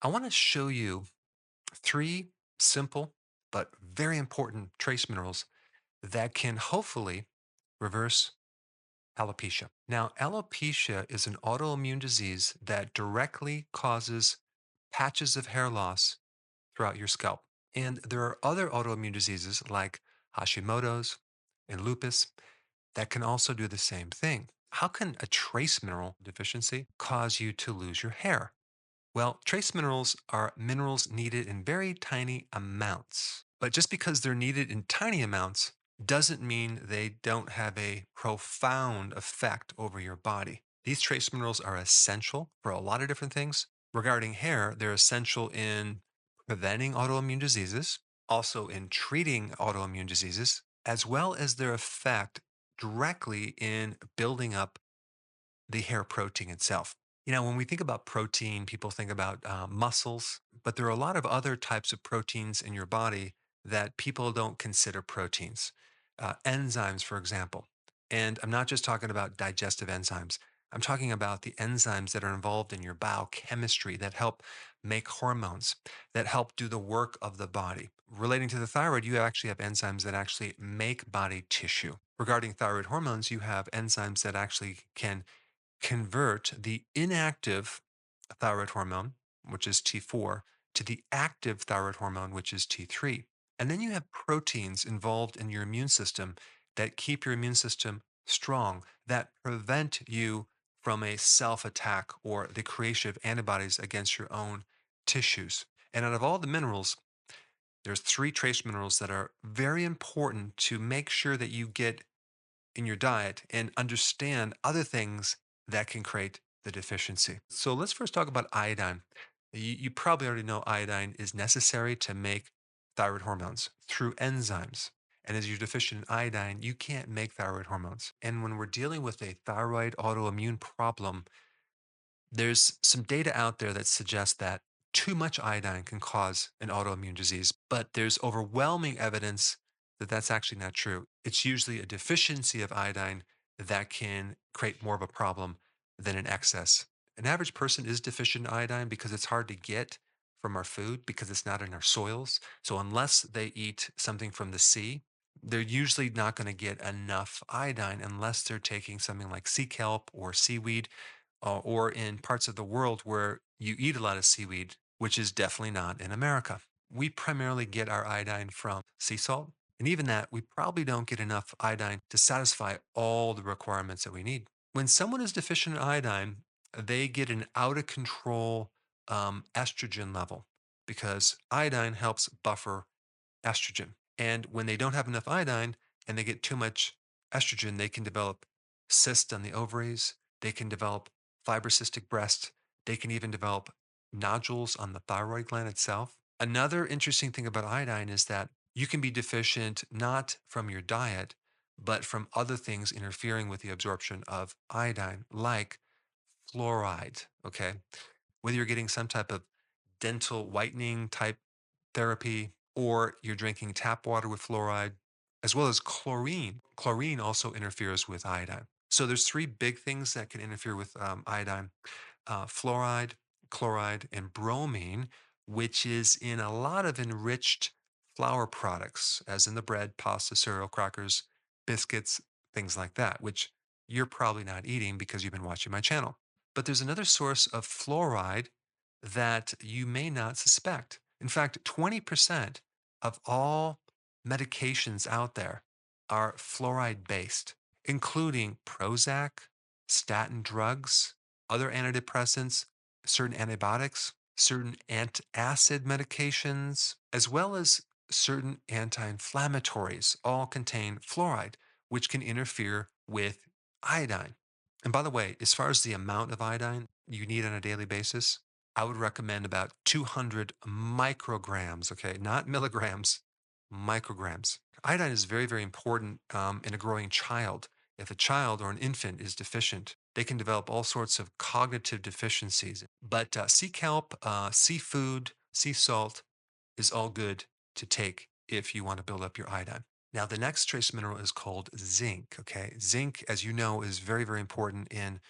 I want to show you three simple but very important trace minerals that can hopefully reverse alopecia. Now, alopecia is an autoimmune disease that directly causes patches of hair loss throughout your scalp. And there are other autoimmune diseases like Hashimoto's and lupus that can also do the same thing. How can a trace mineral deficiency cause you to lose your hair? Well, trace minerals are minerals needed in very tiny amounts. But just because they're needed in tiny amounts doesn't mean they don't have a profound effect over your body. These trace minerals are essential for a lot of different things. Regarding hair, they're essential in preventing autoimmune diseases, also in treating autoimmune diseases, as well as their effect directly in building up the hair protein itself. You know, when we think about protein, people think about uh, muscles, but there are a lot of other types of proteins in your body that people don't consider proteins. Uh, enzymes, for example. And I'm not just talking about digestive enzymes. I'm talking about the enzymes that are involved in your biochemistry that help make hormones, that help do the work of the body. Relating to the thyroid, you actually have enzymes that actually make body tissue. Regarding thyroid hormones, you have enzymes that actually can convert the inactive thyroid hormone, which is T4, to the active thyroid hormone, which is T3. And then you have proteins involved in your immune system that keep your immune system strong, that prevent you from a self attack or the creation of antibodies against your own tissues. And out of all the minerals, there's three trace minerals that are very important to make sure that you get in your diet and understand other things that can create the deficiency. So let's first talk about iodine. You, you probably already know iodine is necessary to make thyroid hormones through enzymes. And as you're deficient in iodine, you can't make thyroid hormones. And when we're dealing with a thyroid autoimmune problem, there's some data out there that suggests that too much iodine can cause an autoimmune disease, but there's overwhelming evidence that that's actually not true. It's usually a deficiency of iodine that can create more of a problem than an excess. An average person is deficient in iodine because it's hard to get from our food because it's not in our soils. So unless they eat something from the sea, they're usually not going to get enough iodine unless they're taking something like sea kelp or seaweed uh, or in parts of the world where you eat a lot of seaweed, which is definitely not in America. We primarily get our iodine from sea salt. And even that, we probably don't get enough iodine to satisfy all the requirements that we need. When someone is deficient in iodine, they get an out of control um, estrogen level because iodine helps buffer estrogen. And when they don't have enough iodine and they get too much estrogen, they can develop cysts on the ovaries. They can develop fibrocystic breast. They can even develop nodules on the thyroid gland itself. Another interesting thing about iodine is that you can be deficient not from your diet, but from other things interfering with the absorption of iodine, like fluoride. Okay. Whether you're getting some type of dental whitening type therapy or you're drinking tap water with fluoride, as well as chlorine. Chlorine also interferes with iodine. So there's three big things that can interfere with um, iodine: uh, fluoride, chloride, and bromine, which is in a lot of enriched flour products, as in the bread, pasta, cereal, crackers, biscuits, things like that, which you're probably not eating because you've been watching my channel. But there's another source of fluoride that you may not suspect. In fact, 20% of all medications out there are fluoride based, including Prozac, statin drugs, other antidepressants, certain antibiotics, certain antacid medications, as well as certain anti inflammatories, all contain fluoride, which can interfere with iodine. And by the way, as far as the amount of iodine you need on a daily basis, I would recommend about 200 micrograms, okay, not milligrams, micrograms. Iodine is very, very important um, in a growing child. If a child or an infant is deficient, they can develop all sorts of cognitive deficiencies. But uh, sea kelp, uh, seafood, sea salt is all good to take if you want to build up your iodine. Now, the next trace mineral is called zinc. Okay. Zinc, as you know, is very, very important in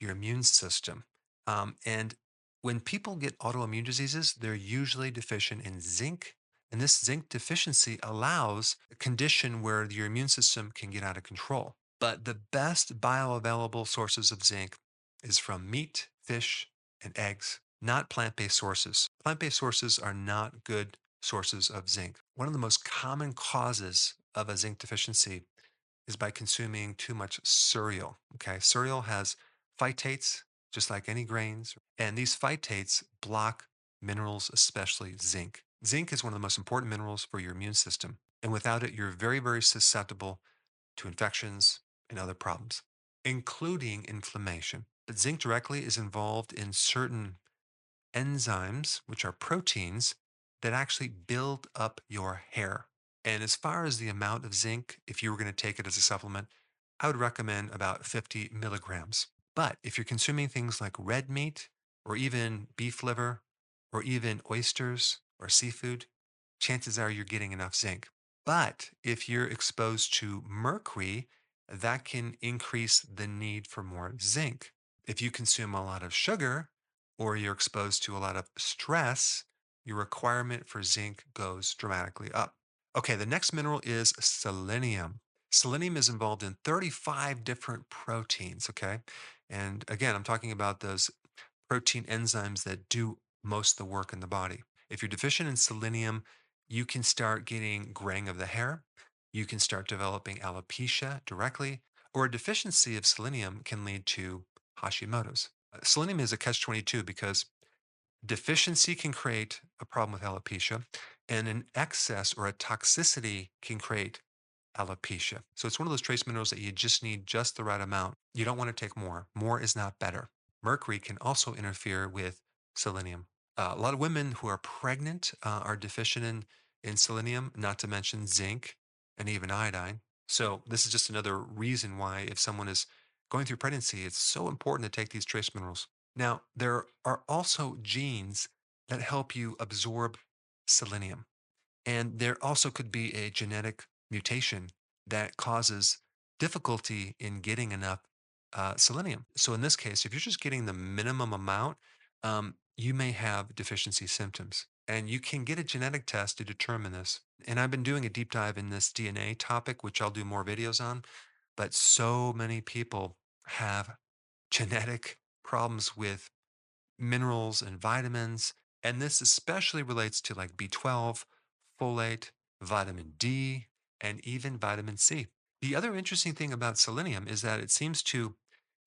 your immune system. Um, and When people get autoimmune diseases, they're usually deficient in zinc. And this zinc deficiency allows a condition where your immune system can get out of control. But the best bioavailable sources of zinc is from meat, fish, and eggs, not plant based sources. Plant based sources are not good sources of zinc. One of the most common causes of a zinc deficiency is by consuming too much cereal. Okay. Cereal has phytates, just like any grains, and these phytates block minerals, especially zinc. Zinc is one of the most important minerals for your immune system. And without it, you're very, very susceptible to infections and other problems, including inflammation. But zinc directly is involved in certain enzymes, which are proteins that actually build up your hair. And as far as the amount of zinc, if you were going to take it as a supplement, I would recommend about 50 milligrams. But if you're consuming things like red meat or even beef liver or even oysters or seafood, chances are you're getting enough zinc. But if you're exposed to mercury, that can increase the need for more zinc. If you consume a lot of sugar or you're exposed to a lot of stress, your requirement for zinc goes dramatically up. Okay, the next mineral is selenium. Selenium is involved in 35 different proteins, okay? And again, I'm talking about those protein enzymes that do most of the work in the body. If you're deficient in selenium, you can start getting graying of the hair. You can start developing alopecia directly, or a deficiency of selenium can lead to Hashimoto's. Uh, Selenium is a catch 22 because deficiency can create a problem with alopecia, and an excess or a toxicity can create alopecia. So it's one of those trace minerals that you just need just the right amount. You don't want to take more. More is not better. Mercury can also interfere with selenium. Uh, a lot of women who are pregnant uh, are deficient in, in selenium, not to mention zinc and even iodine. So this is just another reason why if someone is going through pregnancy, it's so important to take these trace minerals. Now, there are also genes that help you absorb selenium. And there also could be a genetic mutation that causes difficulty in getting enough uh, selenium. So, in this case, if you're just getting the minimum amount, um, you may have deficiency symptoms. And you can get a genetic test to determine this. And I've been doing a deep dive in this DNA topic, which I'll do more videos on. But so many people have genetic problems with minerals and vitamins. And this especially relates to like B12, folate, vitamin D, and even vitamin C. The other interesting thing about selenium is that it seems to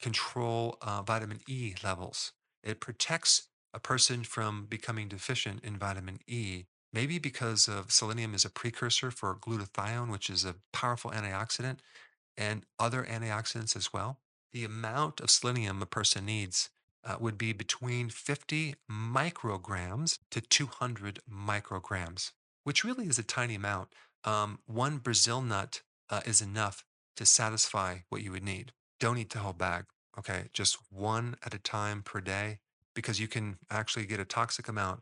control uh, vitamin E levels. It protects a person from becoming deficient in vitamin E, maybe because of selenium is a precursor for glutathione, which is a powerful antioxidant, and other antioxidants as well. The amount of selenium a person needs uh, would be between 50 micrograms to 200 micrograms, which really is a tiny amount. Um, one Brazil nut uh, is enough to satisfy what you would need. Don't eat the whole bag, okay? Just one at a time per day because you can actually get a toxic amount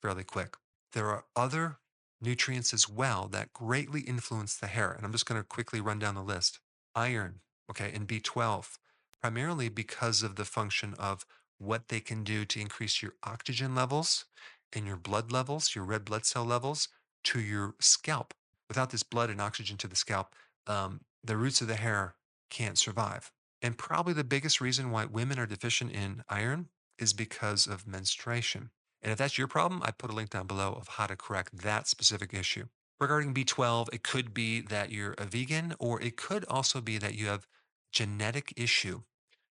fairly quick. There are other nutrients as well that greatly influence the hair. And I'm just going to quickly run down the list iron, okay, and B12, primarily because of the function of what they can do to increase your oxygen levels and your blood levels, your red blood cell levels to your scalp. Without this blood and oxygen to the scalp, um, the roots of the hair can't survive. And probably the biggest reason why women are deficient in iron is because of menstruation. And if that's your problem, I put a link down below of how to correct that specific issue. Regarding B12, it could be that you're a vegan, or it could also be that you have genetic issue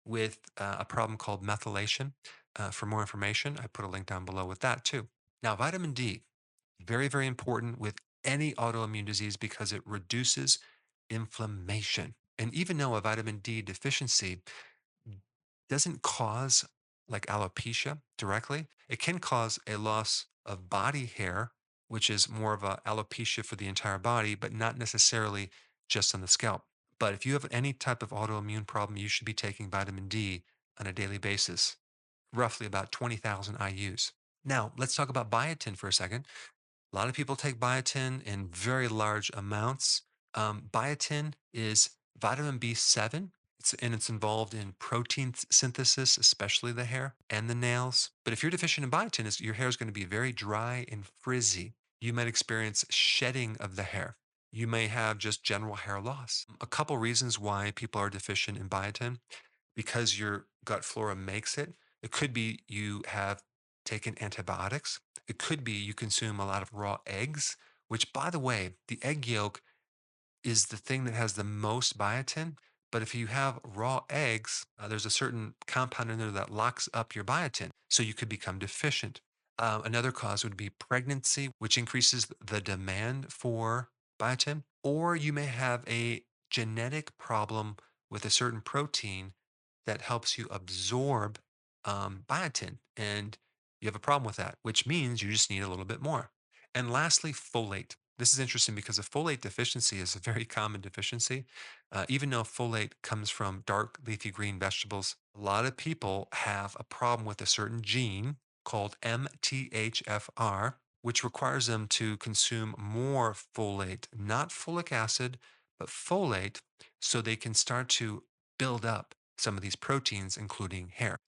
with uh, a problem called methylation. Uh, for more information, I put a link down below with that too. Now, vitamin D, very, very important with any autoimmune disease because it reduces inflammation. And even though a vitamin D deficiency doesn't cause like alopecia directly, it can cause a loss of body hair, which is more of a alopecia for the entire body, but not necessarily just on the scalp. But if you have any type of autoimmune problem, you should be taking vitamin D on a daily basis, roughly about 20,000 IUs. Now, let's talk about biotin for a second. A lot of people take biotin in very large amounts. Um, biotin is vitamin B7 It's, and it's involved in protein synthesis, especially the hair and the nails. But if you're deficient in biotin, your hair is going to be very dry and frizzy. You might experience shedding of the hair. You may have just general hair loss. A couple reasons why people are deficient in biotin because your gut flora makes it. It could be you have taken antibiotics. It could be you consume a lot of raw eggs, which, by the way, the egg yolk is the thing that has the most biotin. But if you have raw eggs, uh, there's a certain compound in there that locks up your biotin. So you could become deficient. Uh, another cause would be pregnancy, which increases the demand for biotin. Or you may have a genetic problem with a certain protein that helps you absorb um, biotin. And you have a problem with that, which means you just need a little bit more. And lastly, folate. This is interesting because a folate deficiency is a very common deficiency. Uh, even though folate comes from dark leafy green vegetables, a lot of people have a problem with a certain gene called MTHFR, which requires them to consume more folate, not folic acid, but folate, so they can start to build up some of these proteins, including hair.